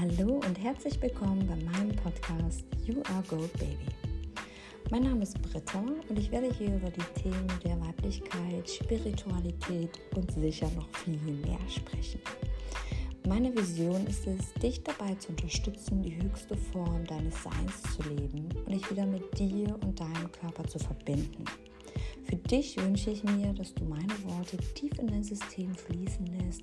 Hallo und herzlich willkommen bei meinem Podcast You Are Gold Baby. Mein Name ist Britta und ich werde hier über die Themen der Weiblichkeit, Spiritualität und sicher noch viel mehr sprechen. Meine Vision ist es, dich dabei zu unterstützen, die höchste Form deines Seins zu leben und dich wieder mit dir und deinem Körper zu verbinden. Für dich wünsche ich mir, dass du meine Worte tief in dein System fließen lässt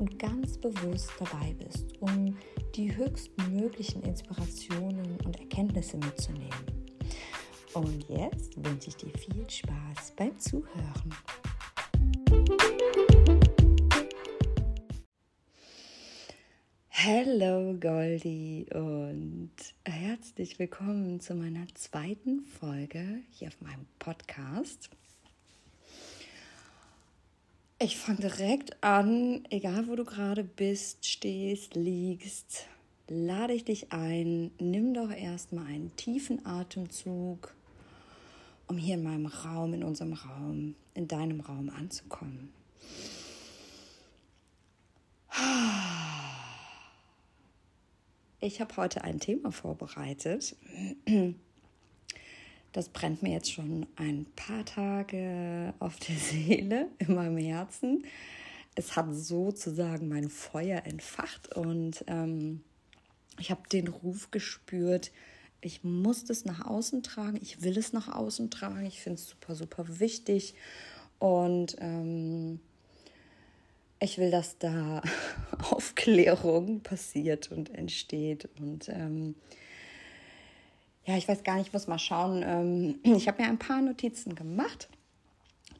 und ganz bewusst dabei bist, um die höchsten möglichen Inspirationen und Erkenntnisse mitzunehmen. Und jetzt wünsche ich dir viel Spaß beim Zuhören. Hallo Goldie und herzlich willkommen zu meiner zweiten Folge hier auf meinem Podcast. Ich fange direkt an, egal wo du gerade bist, stehst, liegst, lade ich dich ein, nimm doch erstmal einen tiefen Atemzug, um hier in meinem Raum, in unserem Raum, in deinem Raum anzukommen. Ich habe heute ein Thema vorbereitet. Das brennt mir jetzt schon ein paar Tage auf der Seele, in meinem Herzen. Es hat sozusagen mein Feuer entfacht und ähm, ich habe den Ruf gespürt, ich muss das nach außen tragen, ich will es nach außen tragen, ich finde es super, super wichtig und ähm, ich will, dass da Aufklärung passiert und entsteht und ähm, ja, ich weiß gar nicht, ich muss mal schauen. Ähm, ich habe mir ein paar Notizen gemacht.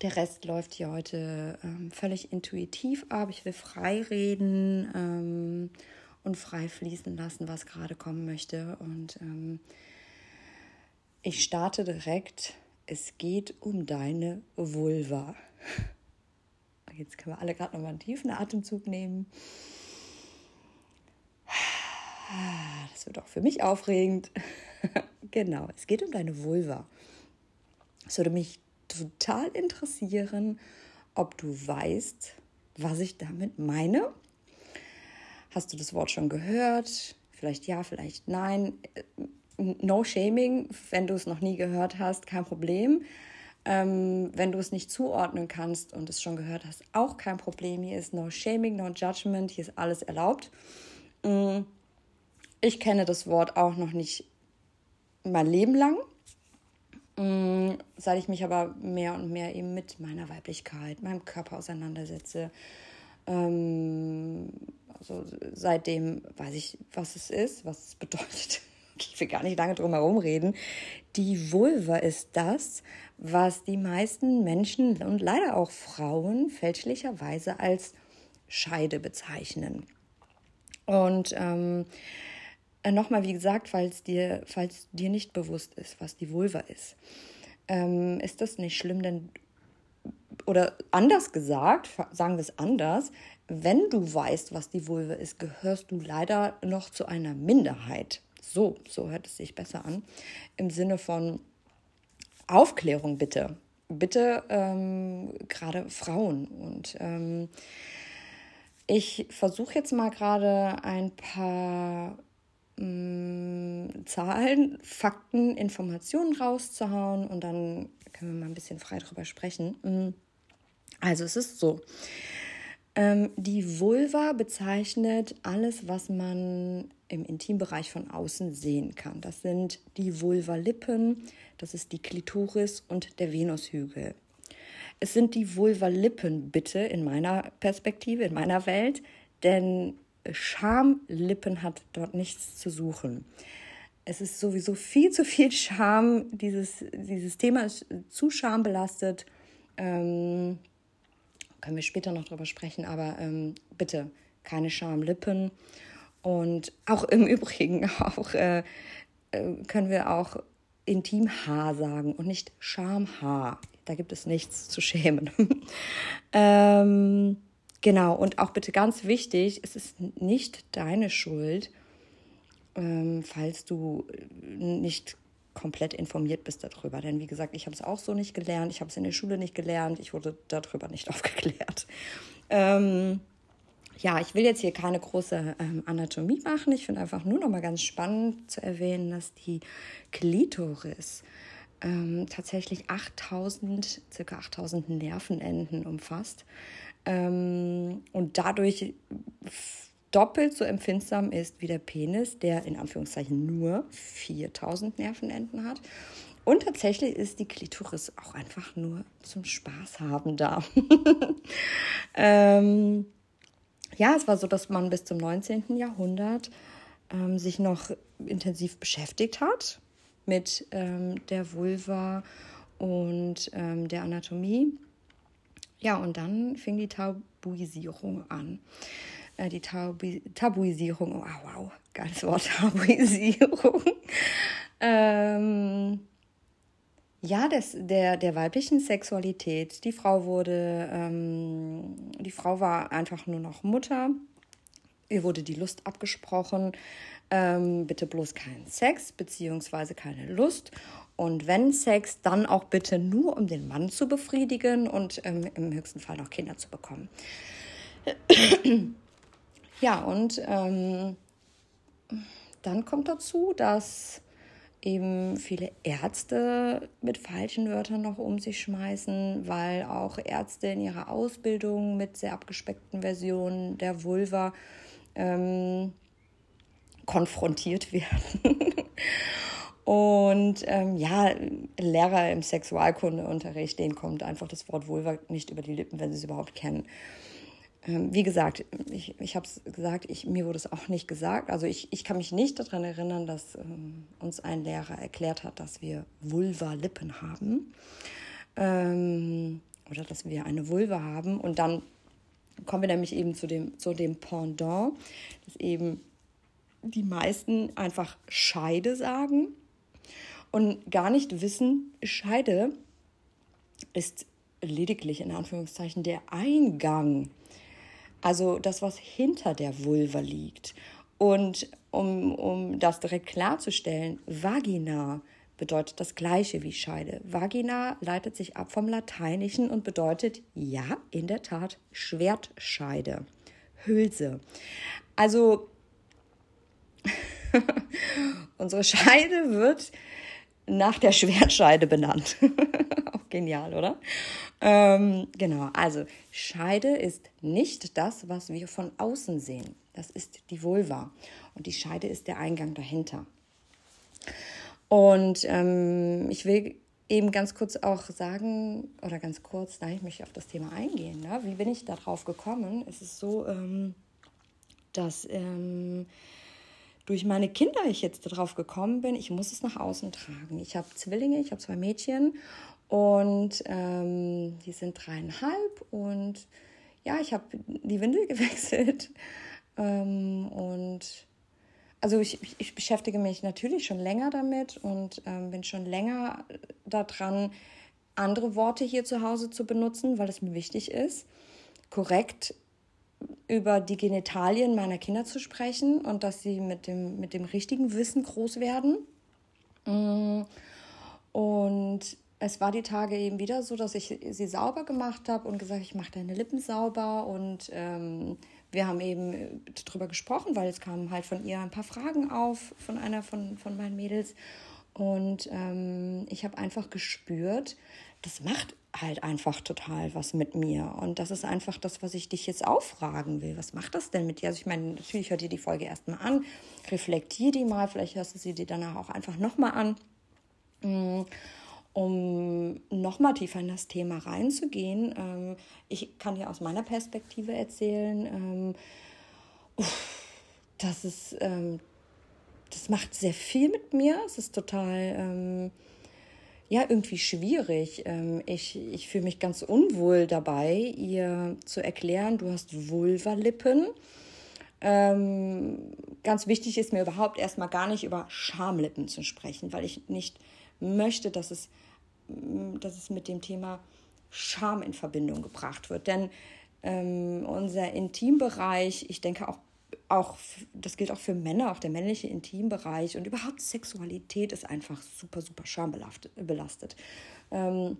Der Rest läuft hier heute ähm, völlig intuitiv ab. Ich will frei reden ähm, und frei fließen lassen, was gerade kommen möchte. Und ich starte direkt. Es geht um deine Vulva. Jetzt können wir alle gerade nochmal einen tiefen Atemzug nehmen. Das wird auch für mich aufregend. genau, es geht um deine Vulva. Es würde mich total interessieren, ob du weißt, was ich damit meine. Hast du das Wort schon gehört? Vielleicht ja, vielleicht nein. No shaming, wenn du es noch nie gehört hast, kein Problem. Ähm, wenn du es nicht zuordnen kannst und es schon gehört hast, auch kein Problem. Hier ist no shaming, no judgment, hier ist alles erlaubt. Mm, ich kenne das Wort auch noch nicht mein Leben lang. Mm, seit ich mich aber mehr und mehr eben mit meiner Weiblichkeit, meinem Körper auseinandersetze. Ähm, also seitdem weiß ich, was es ist, was es bedeutet. Ich will gar nicht lange drum herum reden. Die Vulva ist das, was die meisten Menschen und leider auch Frauen fälschlicherweise als Scheide bezeichnen. Und ähm, äh, Nochmal, wie gesagt, falls dir, falls dir nicht bewusst ist, was die Vulva ist, ähm, ist das nicht schlimm, denn, oder anders gesagt, sagen wir es anders, wenn du weißt, was die Vulva ist, gehörst du leider noch zu einer Minderheit. So, so hört es sich besser an. Im Sinne von Aufklärung bitte. Bitte ähm, gerade Frauen. Und ähm, ich versuche jetzt mal gerade ein paar mh, Zahlen, Fakten, Informationen rauszuhauen und dann können wir mal ein bisschen frei drüber sprechen. Also es ist so. Ähm, die Vulva bezeichnet alles, was man im Intimbereich von außen sehen kann. Das sind die Vulvalippen, das ist die Klitoris und der Venushügel. Es sind die Vulvalippen bitte in meiner Perspektive, in meiner Welt, denn Schamlippen hat dort nichts zu suchen. Es ist sowieso viel zu viel Scham. Dieses, dieses Thema ist zu schambelastet. Ähm, können wir später noch drüber sprechen, aber ähm, bitte keine Schamlippen. Und auch im Übrigen auch, äh, äh, können wir auch Intimhaar sagen und nicht Schamhaar. Da gibt es nichts zu schämen. ähm, Genau, und auch bitte ganz wichtig, es ist nicht deine Schuld, ähm, falls du nicht komplett informiert bist darüber. Denn wie gesagt, ich habe es auch so nicht gelernt, ich habe es in der Schule nicht gelernt, ich wurde darüber nicht aufgeklärt. Ähm, ja, ich will jetzt hier keine große ähm, Anatomie machen. Ich finde einfach nur noch mal ganz spannend zu erwähnen, dass die Klitoris ähm, tatsächlich 8000, circa 8000 Nervenenden umfasst ähm, und dadurch doppelt so empfindsam ist wie der Penis, der in Anführungszeichen nur 4000 Nervenenden hat. Und tatsächlich ist die Klitoris auch einfach nur zum Spaß haben da. ähm, ja, es war so, dass man bis zum 19. Jahrhundert ähm, sich noch intensiv beschäftigt hat mit ähm, der Vulva und ähm, der Anatomie. Ja, und dann fing die Tabuisierung an. Äh, die Tabu Tabuisierung, oh, wow, geiles Wort, Tabuisierung. ähm, ja, des, der, der weiblichen Sexualität. Die Frau wurde, ähm, die Frau war einfach nur noch Mutter. Ihr wurde die Lust abgesprochen. Ähm, bitte bloß keinen Sex, beziehungsweise keine Lust. Und wenn Sex, dann auch bitte nur, um den Mann zu befriedigen und ähm, im höchsten Fall noch Kinder zu bekommen. ja, und ähm, dann kommt dazu, dass eben viele Ärzte mit falschen Wörtern noch um sich schmeißen, weil auch Ärzte in ihrer Ausbildung mit sehr abgespeckten Versionen der Vulva ähm, konfrontiert werden. Und ähm, ja, Lehrer im Sexualkundeunterricht, denen kommt einfach das Wort Vulva nicht über die Lippen, wenn sie es überhaupt kennen. Ähm, wie gesagt, ich, ich habe es gesagt, ich, mir wurde es auch nicht gesagt. Also ich, ich kann mich nicht daran erinnern, dass ähm, uns ein Lehrer erklärt hat, dass wir Vulva-Lippen haben. Ähm, oder dass wir eine Vulva haben. Und dann kommen wir nämlich eben zu dem, zu dem Pendant, dass eben die meisten einfach Scheide sagen und gar nicht wissen, Scheide ist lediglich in Anführungszeichen der Eingang also das, was hinter der Vulva liegt. Und um, um das direkt klarzustellen, Vagina bedeutet das gleiche wie Scheide. Vagina leitet sich ab vom Lateinischen und bedeutet, ja, in der Tat, Schwertscheide, Hülse. Also unsere Scheide wird nach der Schwertscheide benannt. Auch genial, oder? Ähm, genau, also Scheide ist nicht das, was wir von außen sehen. Das ist die Vulva. Und die Scheide ist der Eingang dahinter. Und ähm, ich will eben ganz kurz auch sagen, oder ganz kurz, nein, ich möchte auf das Thema eingehen. Ne? Wie bin ich darauf gekommen? Es ist so, ähm, dass ähm, durch meine Kinder ich jetzt darauf gekommen bin, ich muss es nach außen tragen. Ich habe Zwillinge, ich habe zwei Mädchen und ähm, die sind dreieinhalb und ja, ich habe die Windel gewechselt. Ähm, und also ich, ich beschäftige mich natürlich schon länger damit und ähm, bin schon länger daran, andere Worte hier zu Hause zu benutzen, weil es mir wichtig ist, korrekt über die Genitalien meiner Kinder zu sprechen und dass sie mit dem, mit dem richtigen Wissen groß werden. Mm. Und es war die Tage eben wieder so, dass ich sie sauber gemacht habe und gesagt, ich mache deine Lippen sauber und ähm, wir haben eben darüber gesprochen, weil es kamen halt von ihr ein paar Fragen auf von einer von, von meinen Mädels und ähm, ich habe einfach gespürt, das macht halt einfach total was mit mir und das ist einfach das, was ich dich jetzt auffragen will. Was macht das denn mit dir? Also ich meine, natürlich hör dir die Folge erstmal an, reflektier die mal, vielleicht hörst du sie dir danach auch einfach nochmal an. Um nochmal tiefer in das Thema reinzugehen, ähm, ich kann dir aus meiner Perspektive erzählen, ähm, uff, das ist, ähm, das macht sehr viel mit mir. Es ist total, ähm, ja, irgendwie schwierig. Ähm, ich ich fühle mich ganz unwohl dabei, ihr zu erklären, du hast Vulvalippen. Ähm, ganz wichtig ist mir überhaupt erstmal gar nicht über Schamlippen zu sprechen, weil ich nicht möchte, dass es, dass es mit dem Thema Scham in Verbindung gebracht wird. Denn ähm, unser Intimbereich, ich denke auch, auch, das gilt auch für Männer, auch der männliche Intimbereich und überhaupt Sexualität ist einfach super, super schambelastet. Ähm,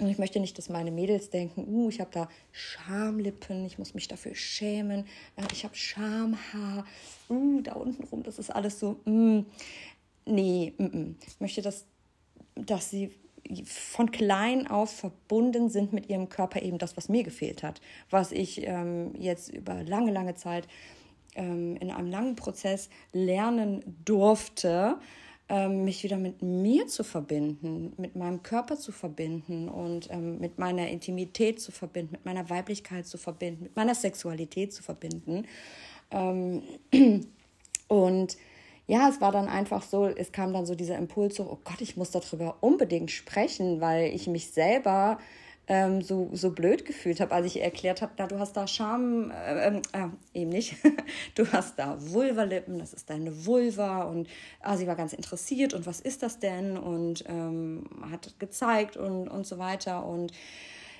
Und ich möchte nicht, dass meine Mädels denken, uh, ich habe da Schamlippen, ich muss mich dafür schämen, äh, ich habe Schamhaar, uh, da unten rum, das ist alles so, mm. nee, mm, mm. ich möchte, dass, dass sie von klein auf verbunden sind mit ihrem Körper, eben das, was mir gefehlt hat, was ich ähm, jetzt über lange, lange Zeit ähm, in einem langen Prozess lernen durfte, ähm, mich wieder mit mir zu verbinden, mit meinem Körper zu verbinden und ähm, mit meiner Intimität zu verbinden, mit meiner Weiblichkeit zu verbinden, mit meiner Sexualität zu verbinden. Ähm, und ja, es war dann einfach so, es kam dann so dieser Impuls, so, oh Gott, ich muss darüber unbedingt sprechen, weil ich mich selber ähm, so, so blöd gefühlt habe, als ich erklärt habe, da du hast da Scham, äh, äh, eben nicht, du hast da Vulvalippen, das ist deine Vulva und ah, sie war ganz interessiert und was ist das denn und ähm, hat gezeigt und, und so weiter und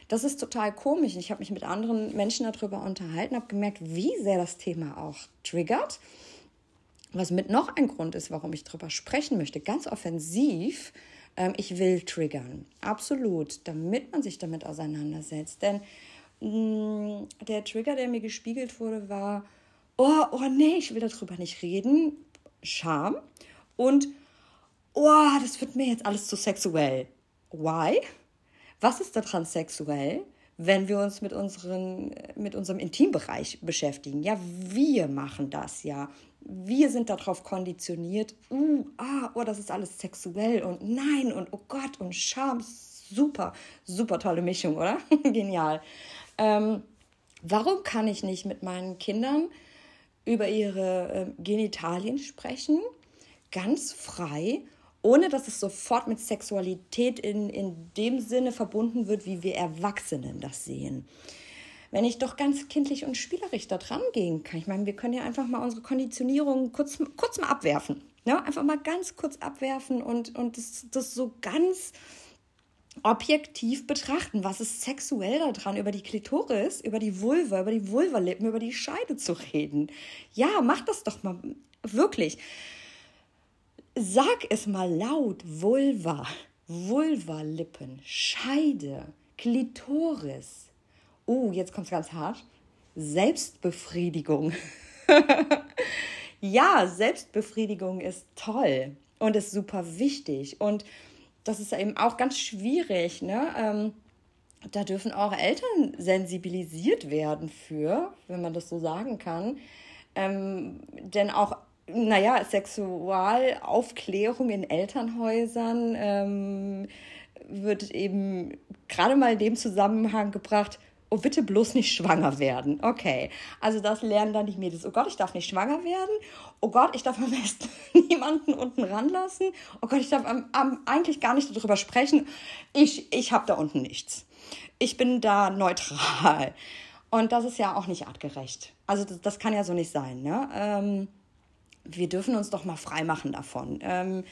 das ist total komisch. Ich habe mich mit anderen Menschen darüber unterhalten, habe gemerkt, wie sehr das Thema auch triggert. Was mit noch ein Grund ist, warum ich darüber sprechen möchte, ganz offensiv, ähm, ich will triggern. Absolut, damit man sich damit auseinandersetzt. Denn mh, mm, der Trigger, der mir gespiegelt wurde, war, oh, oh nee, ich will darüber nicht reden. Scham. Und, oh, das wird mir jetzt alles zu sexuell. Why? Was ist daran sexuell? wenn wir uns mit, unseren, mit unserem Intimbereich beschäftigen. Ja, wir machen das ja wir sind darauf konditioniert, uh, ah, oh, das ist alles sexuell und nein und oh Gott und Scham, super, super tolle Mischung, oder? Genial. Ähm, warum kann ich nicht mit meinen Kindern über ihre äh, Genitalien sprechen, ganz frei, ohne dass es sofort mit Sexualität in, in dem Sinne verbunden wird, wie wir Erwachsenen das sehen? Wenn ich doch ganz kindlich und spielerisch da dran gehen kann. Ich meine, wir können ja einfach mal unsere Konditionierung kurz, kurz mal abwerfen. Ne? einfach mal ganz kurz abwerfen und, und das, das so ganz objektiv betrachten. Was ist sexuell daran, über die Klitoris, über die Vulva, über die Vulvalippen, über die Scheide zu reden? Ja, mach das doch mal wirklich. Sag es mal laut: Vulva, Vulvalippen, Scheide, Klitoris oh, jetzt kommt es ganz hart, Selbstbefriedigung. ja, Selbstbefriedigung ist toll und ist super wichtig. Und das ist eben auch ganz schwierig. Ne? Ähm, da dürfen auch Eltern sensibilisiert werden für, wenn man das so sagen kann. Ähm, denn auch, naja, Sexualaufklärung in Elternhäusern ähm, wird eben gerade mal in dem Zusammenhang gebracht, oh, bitte bloß nicht schwanger werden. Okay, also das lernen dann die Mädels. Oh Gott, ich darf nicht schwanger werden. Oh Gott, ich darf am besten niemanden unten ranlassen. Oh Gott, ich darf am, am, eigentlich gar nicht darüber sprechen. Ich, ich habe da unten nichts. Ich bin da neutral. Und das ist ja auch nicht artgerecht. Also das, das kann ja so nicht sein. Ne? Ähm, wir dürfen uns doch mal frei machen davon. Ähm,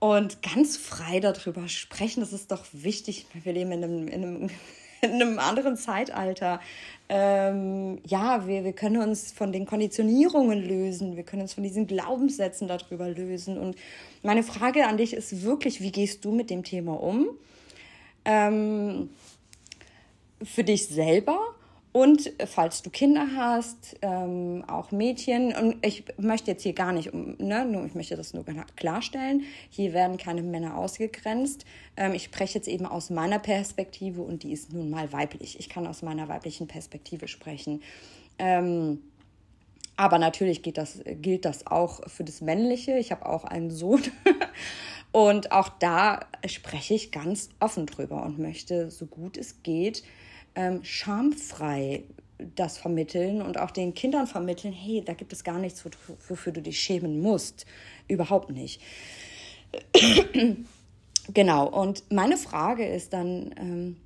und ganz frei darüber sprechen, das ist doch wichtig. Wir leben in einem, in einem in einem anderen Zeitalter. Ähm, ja, wir, wir können uns von den Konditionierungen lösen, wir können uns von diesen Glaubenssätzen darüber lösen. Und meine Frage an dich ist wirklich, wie gehst du mit dem Thema um? Ähm, für dich selber und falls du Kinder hast, ähm, auch Mädchen, und ich möchte jetzt hier gar nicht, ne, nur, ich möchte das nur klarstellen, hier werden keine Männer ausgegrenzt. Ähm, ich spreche jetzt eben aus meiner Perspektive und die ist nun mal weiblich. Ich kann aus meiner weiblichen Perspektive sprechen. Ähm, aber natürlich geht das, gilt das auch für das Männliche. Ich habe auch einen Sohn. und auch da spreche ich ganz offen drüber und möchte, so gut es geht, ähm, schamfrei das vermitteln und auch den Kindern vermitteln, hey, da gibt es gar nichts, wofür du dich schämen musst. Überhaupt nicht. genau, und meine Frage ist dann, ähm,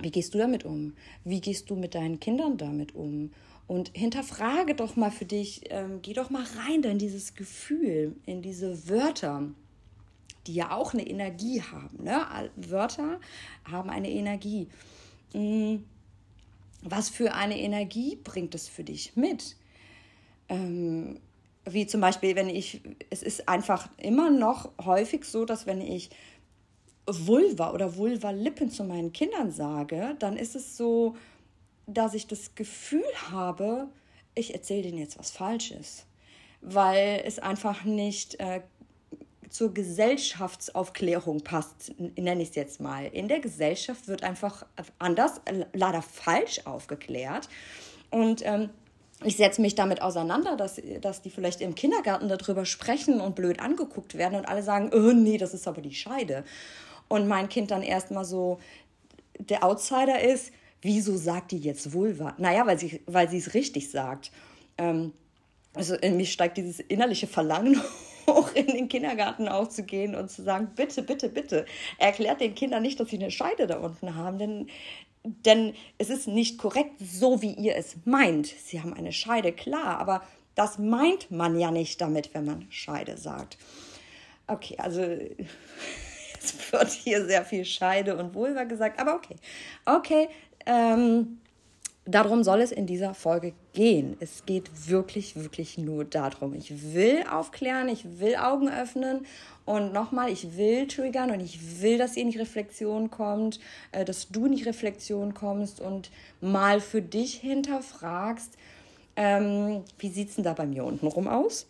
wie gehst du damit um? Wie gehst du mit deinen Kindern damit um? Und hinterfrage doch mal für dich, ähm, geh doch mal rein in dieses Gefühl, in diese Wörter, die ja auch eine Energie haben. Ne? Wörter haben eine Energie. Mm, was für eine Energie bringt es für dich mit? Ähm, wie zum Beispiel, wenn ich, es ist einfach immer noch häufig so, dass wenn ich Vulva oder Vulva-Lippen zu meinen Kindern sage, dann ist es so, dass ich das Gefühl habe, ich erzähle denen jetzt was Falsches, weil es einfach nicht äh, zur Gesellschaftsaufklärung passt, nenne ich es jetzt mal. In der Gesellschaft wird einfach anders, leider falsch aufgeklärt. Und ähm, ich setze mich damit auseinander, dass, dass die vielleicht im Kindergarten darüber sprechen und blöd angeguckt werden und alle sagen, oh, nee, das ist aber die Scheide. Und mein Kind dann erstmal so der Outsider ist, wieso sagt die jetzt Vulva? Naja, weil sie weil es richtig sagt. Ähm, also in mir steigt dieses innerliche Verlangen hoch, in den Kindergarten aufzugehen und zu sagen, bitte, bitte, bitte, erklärt den Kindern nicht, dass sie eine Scheide da unten haben, denn, denn es ist nicht korrekt, so wie ihr es meint. Sie haben eine Scheide, klar, aber das meint man ja nicht damit, wenn man Scheide sagt. Okay, also es wird hier sehr viel Scheide und Vulva gesagt, aber okay. Okay, ähm, darum soll es in dieser Folge gehen. Es geht wirklich, wirklich nur darum. Ich will aufklären, ich will Augen öffnen und nochmal, ich will triggern und ich will, dass ihr in die Reflexion kommt, äh, dass du in die Reflexion kommst und mal für dich hinterfragst, ähm, wie sieht es denn da bei mir unten rum aus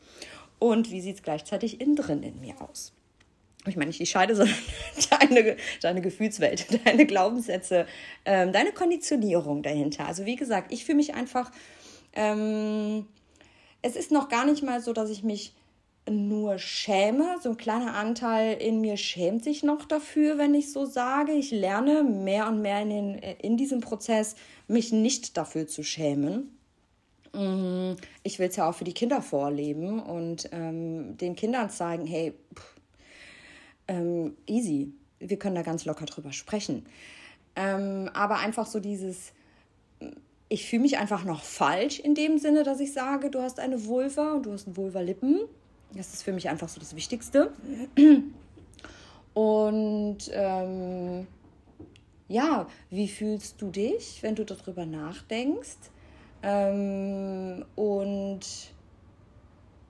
und wie sieht es gleichzeitig innen drin in mir aus ich meine nicht die Scheide, sondern deine, deine Gefühlswelt, deine Glaubenssätze, ähm, deine Konditionierung dahinter. Also wie gesagt, ich fühle mich einfach, ähm, es ist noch gar nicht mal so, dass ich mich nur schäme. So ein kleiner Anteil in mir schämt sich noch dafür, wenn ich so sage. Ich lerne mehr und mehr in, den, in diesem Prozess, mich nicht dafür zu schämen. Mm, ich will es ja auch für die Kinder vorleben und ähm, den Kindern zeigen, hey, pff, ähm, easy. Wir können da ganz locker drüber sprechen. Ähm, aber einfach so dieses, ich fühle mich einfach noch falsch in dem Sinne, dass ich sage, du hast eine Vulva und du hast Vulva-Lippen. Das ist für mich einfach so das Wichtigste. Und ähm, ja, wie fühlst du dich, wenn du darüber nachdenkst? Ähm, und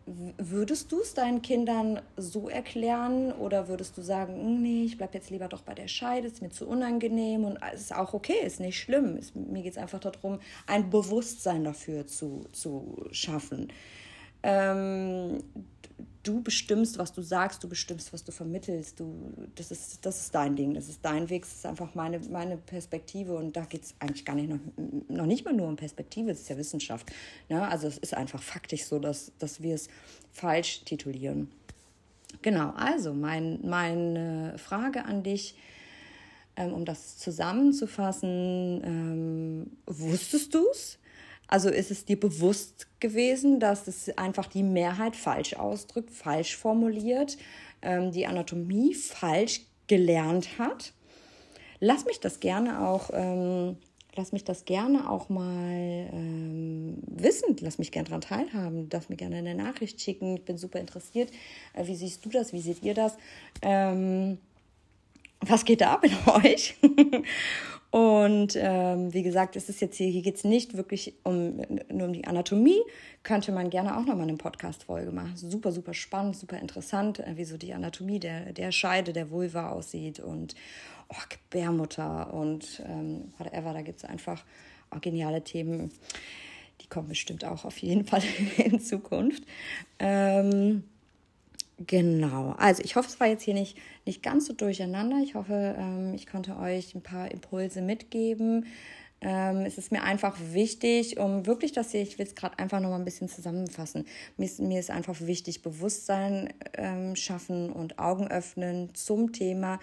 Würdest du es deinen Kindern so erklären oder würdest du sagen, hm, nee, ich bleibe jetzt lieber doch bei der Scheide, ist mir zu unangenehm und es ist auch okay, ist nicht schlimm. Es, mir geht es einfach darum, ein Bewusstsein dafür zu, zu schaffen. Ähm, du bestimmst, was du sagst, du bestimmst, was du vermittelst. Du, das, ist, das ist dein Ding, das ist dein Weg, das ist einfach meine, meine Perspektive. Und da geht es eigentlich gar nicht noch, noch nicht mal nur um Perspektive, es ist ja Wissenschaft. Ne? Also es ist einfach faktisch so, dass, dass wir es falsch titulieren. Genau, also mein, meine Frage an dich, ähm, um das zusammenzufassen, ähm, wusstest du es? Also ist es dir bewusst gewesen, dass es einfach die Mehrheit falsch ausdrückt, falsch formuliert, ähm, die Anatomie falsch gelernt hat? Lass mich das gerne auch, ähm, lass mich das gerne auch mal ähm, wissen. Lass mich gerne daran teilhaben. Du darfst mir gerne eine Nachricht schicken. Ich bin super interessiert. Äh, wie siehst du das? Wie seht ihr das? Was geht da ab in euch? Und ähm, wie gesagt, es ist jetzt hier, hier geht es nicht wirklich um, nur um die Anatomie. Könnte man gerne auch nochmal eine Podcast-Folge machen. Super, super spannend, super interessant, äh, wie so die Anatomie der, der Scheide, der Vulva aussieht und oh, Gebärmutter und ähm, whatever. Da gibt es einfach auch geniale Themen. Die kommen bestimmt auch auf jeden Fall in Zukunft. Ähm, Genau, also ich hoffe, es war jetzt hier nicht, nicht ganz so durcheinander. Ich hoffe, ähm, ich konnte euch ein paar Impulse mitgeben. Ähm, es ist mir einfach wichtig, um wirklich, dass ihr, ich will es gerade einfach noch mal ein bisschen zusammenfassen. Mir ist, mir ist einfach wichtig, Bewusstsein ähm, schaffen und Augen öffnen zum Thema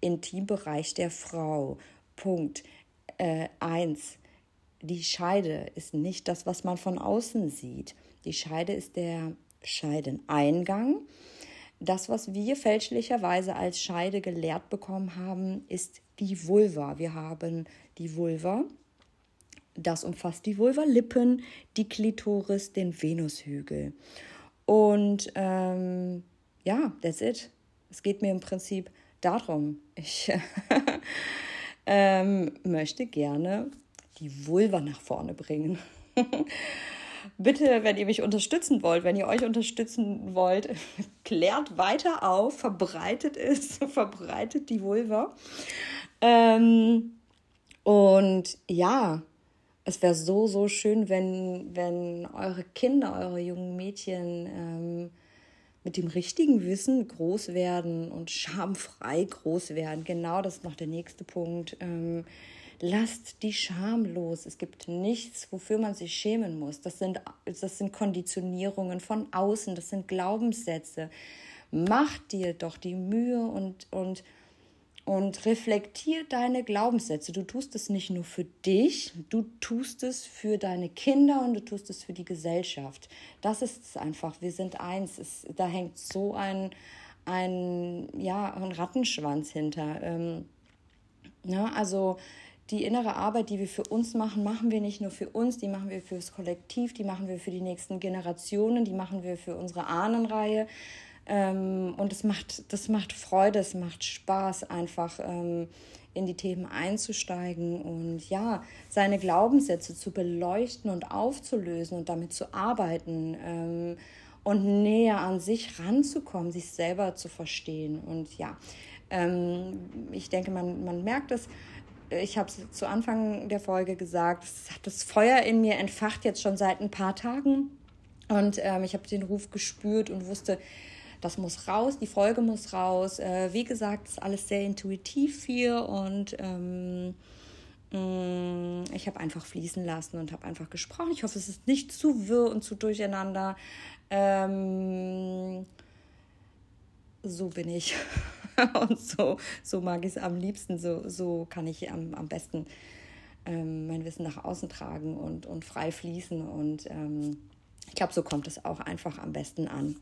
Intimbereich der Frau. Punkt. Äh. Die Scheide ist nicht das, was man von außen sieht. Die Scheide ist der Scheideneingang. Das, was wir fälschlicherweise als Scheide gelehrt bekommen haben, ist die Vulva. Wir haben die Vulva. Das umfasst die Vulva-Lippen, die Klitoris, den Venushügel. Und ähm, ja, that's it. Es geht mir im Prinzip darum. Ich ähm, möchte gerne die Vulva nach vorne bringen. bitte, wenn ihr mich unterstützen wollt, wenn ihr euch unterstützen wollt, klärt weiter auf, verbreitet es, verbreitet die Vulva. Ähm, und ja, es wäre so, so schön, wenn, wenn eure Kinder, eure jungen Mädchen ähm, mit dem richtigen Wissen groß werden und schamfrei groß werden. Genau das ist noch der nächste Punkt. Ähm, lasst die Scham los. Es gibt nichts, wofür man sich schämen muss. Das sind, das sind Konditionierungen von außen, das sind Glaubenssätze. Mach dir doch die Mühe und, und und reflektier deine Glaubenssätze. Du tust es nicht nur für dich, du tust es für deine Kinder und du tust es für die Gesellschaft. Das ist es einfach. Wir sind eins. Es, da hängt so ein, ein, ja, ein Rattenschwanz hinter. Ähm, ja, also die innere Arbeit, die wir für uns machen, machen wir nicht nur für uns, die machen wir fürs Kollektiv, die machen wir für die nächsten Generationen, die machen wir für unsere Ahnenreihe. Ähm, und es macht, das macht Freude, es macht Spaß, einfach ähm, in die Themen einzusteigen und ja, seine Glaubenssätze zu beleuchten und aufzulösen und damit zu arbeiten ähm, und näher an sich ranzukommen, sich selber zu verstehen. Und ja, ich denke, man, man merkt es. Ich habe es zu Anfang der Folge gesagt, es hat das Feuer in mir entfacht jetzt schon seit ein paar Tagen. Und ähm, ich habe den Ruf gespürt und wusste, das muss raus, die Folge muss raus. Äh, wie gesagt, ist alles sehr intuitiv hier und ähm, mm, ich habe einfach fließen lassen und habe einfach gesprochen. Ich hoffe, es ist nicht zu wirr und zu durcheinander. Ähm, so bin ich. und so, so mag ich es am liebsten. So, so kann ich am, am besten ähm, mein Wissen nach außen tragen und, und frei fließen. Und ähm, ich glaube, so kommt es auch einfach am besten an.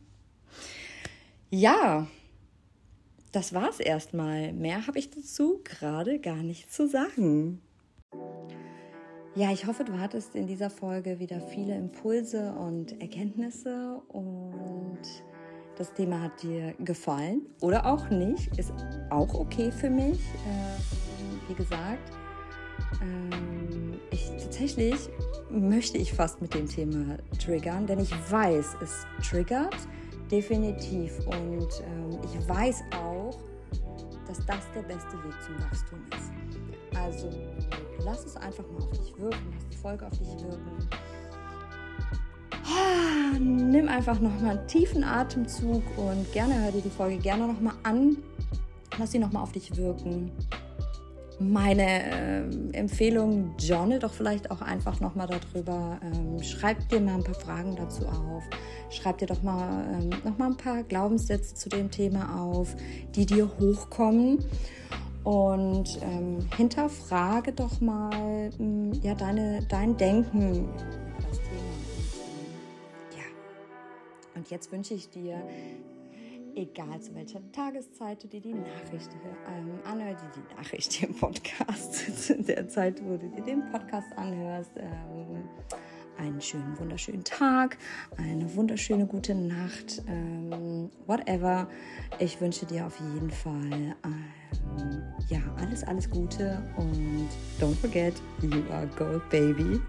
Ja, das war's erstmal. Mehr habe ich dazu gerade gar nicht zu sagen. Ja, ich hoffe, du hattest in dieser Folge wieder viele Impulse und Erkenntnisse und das Thema hat dir gefallen oder auch nicht. Ist auch okay für mich. Äh, wie gesagt, ähm, ich tatsächlich möchte ich fast mit dem Thema triggern, denn ich weiß, es triggert definitiv. Und ähm, ich weiß auch, dass das der beste Weg zum Wachstum ist. Also lass es einfach mal auf dich wirken, lass die Folge auf dich wirken. Nimm einfach nochmal einen tiefen Atemzug und gerne hör dir die Folge gerne nochmal an. Lass sie nochmal auf dich wirken meine äh, Empfehlung, journal doch vielleicht auch einfach nochmal darüber. Ähm, schreib dir mal ein paar Fragen dazu auf. Schreib dir doch mal ähm, nochmal ein paar Glaubenssätze zu dem Thema auf, die dir hochkommen. Und ähm, hinterfrage doch mal ähm, ja, deine, dein Denken über das Thema. Und, jetzt wünsche ich dir egal zu welcher Tageszeit du dir die Nachricht ähm, anhörst, die Nachricht hier im Podcast, zu der Zeit, wo du dir den Podcast anhörst, ähm, einen schönen, wunderschönen Tag, eine wunderschöne gute Nacht, ähm, whatever. Ich wünsche dir auf jeden Fall ähm, ja alles, alles Gute und don't forget, you are gold, baby.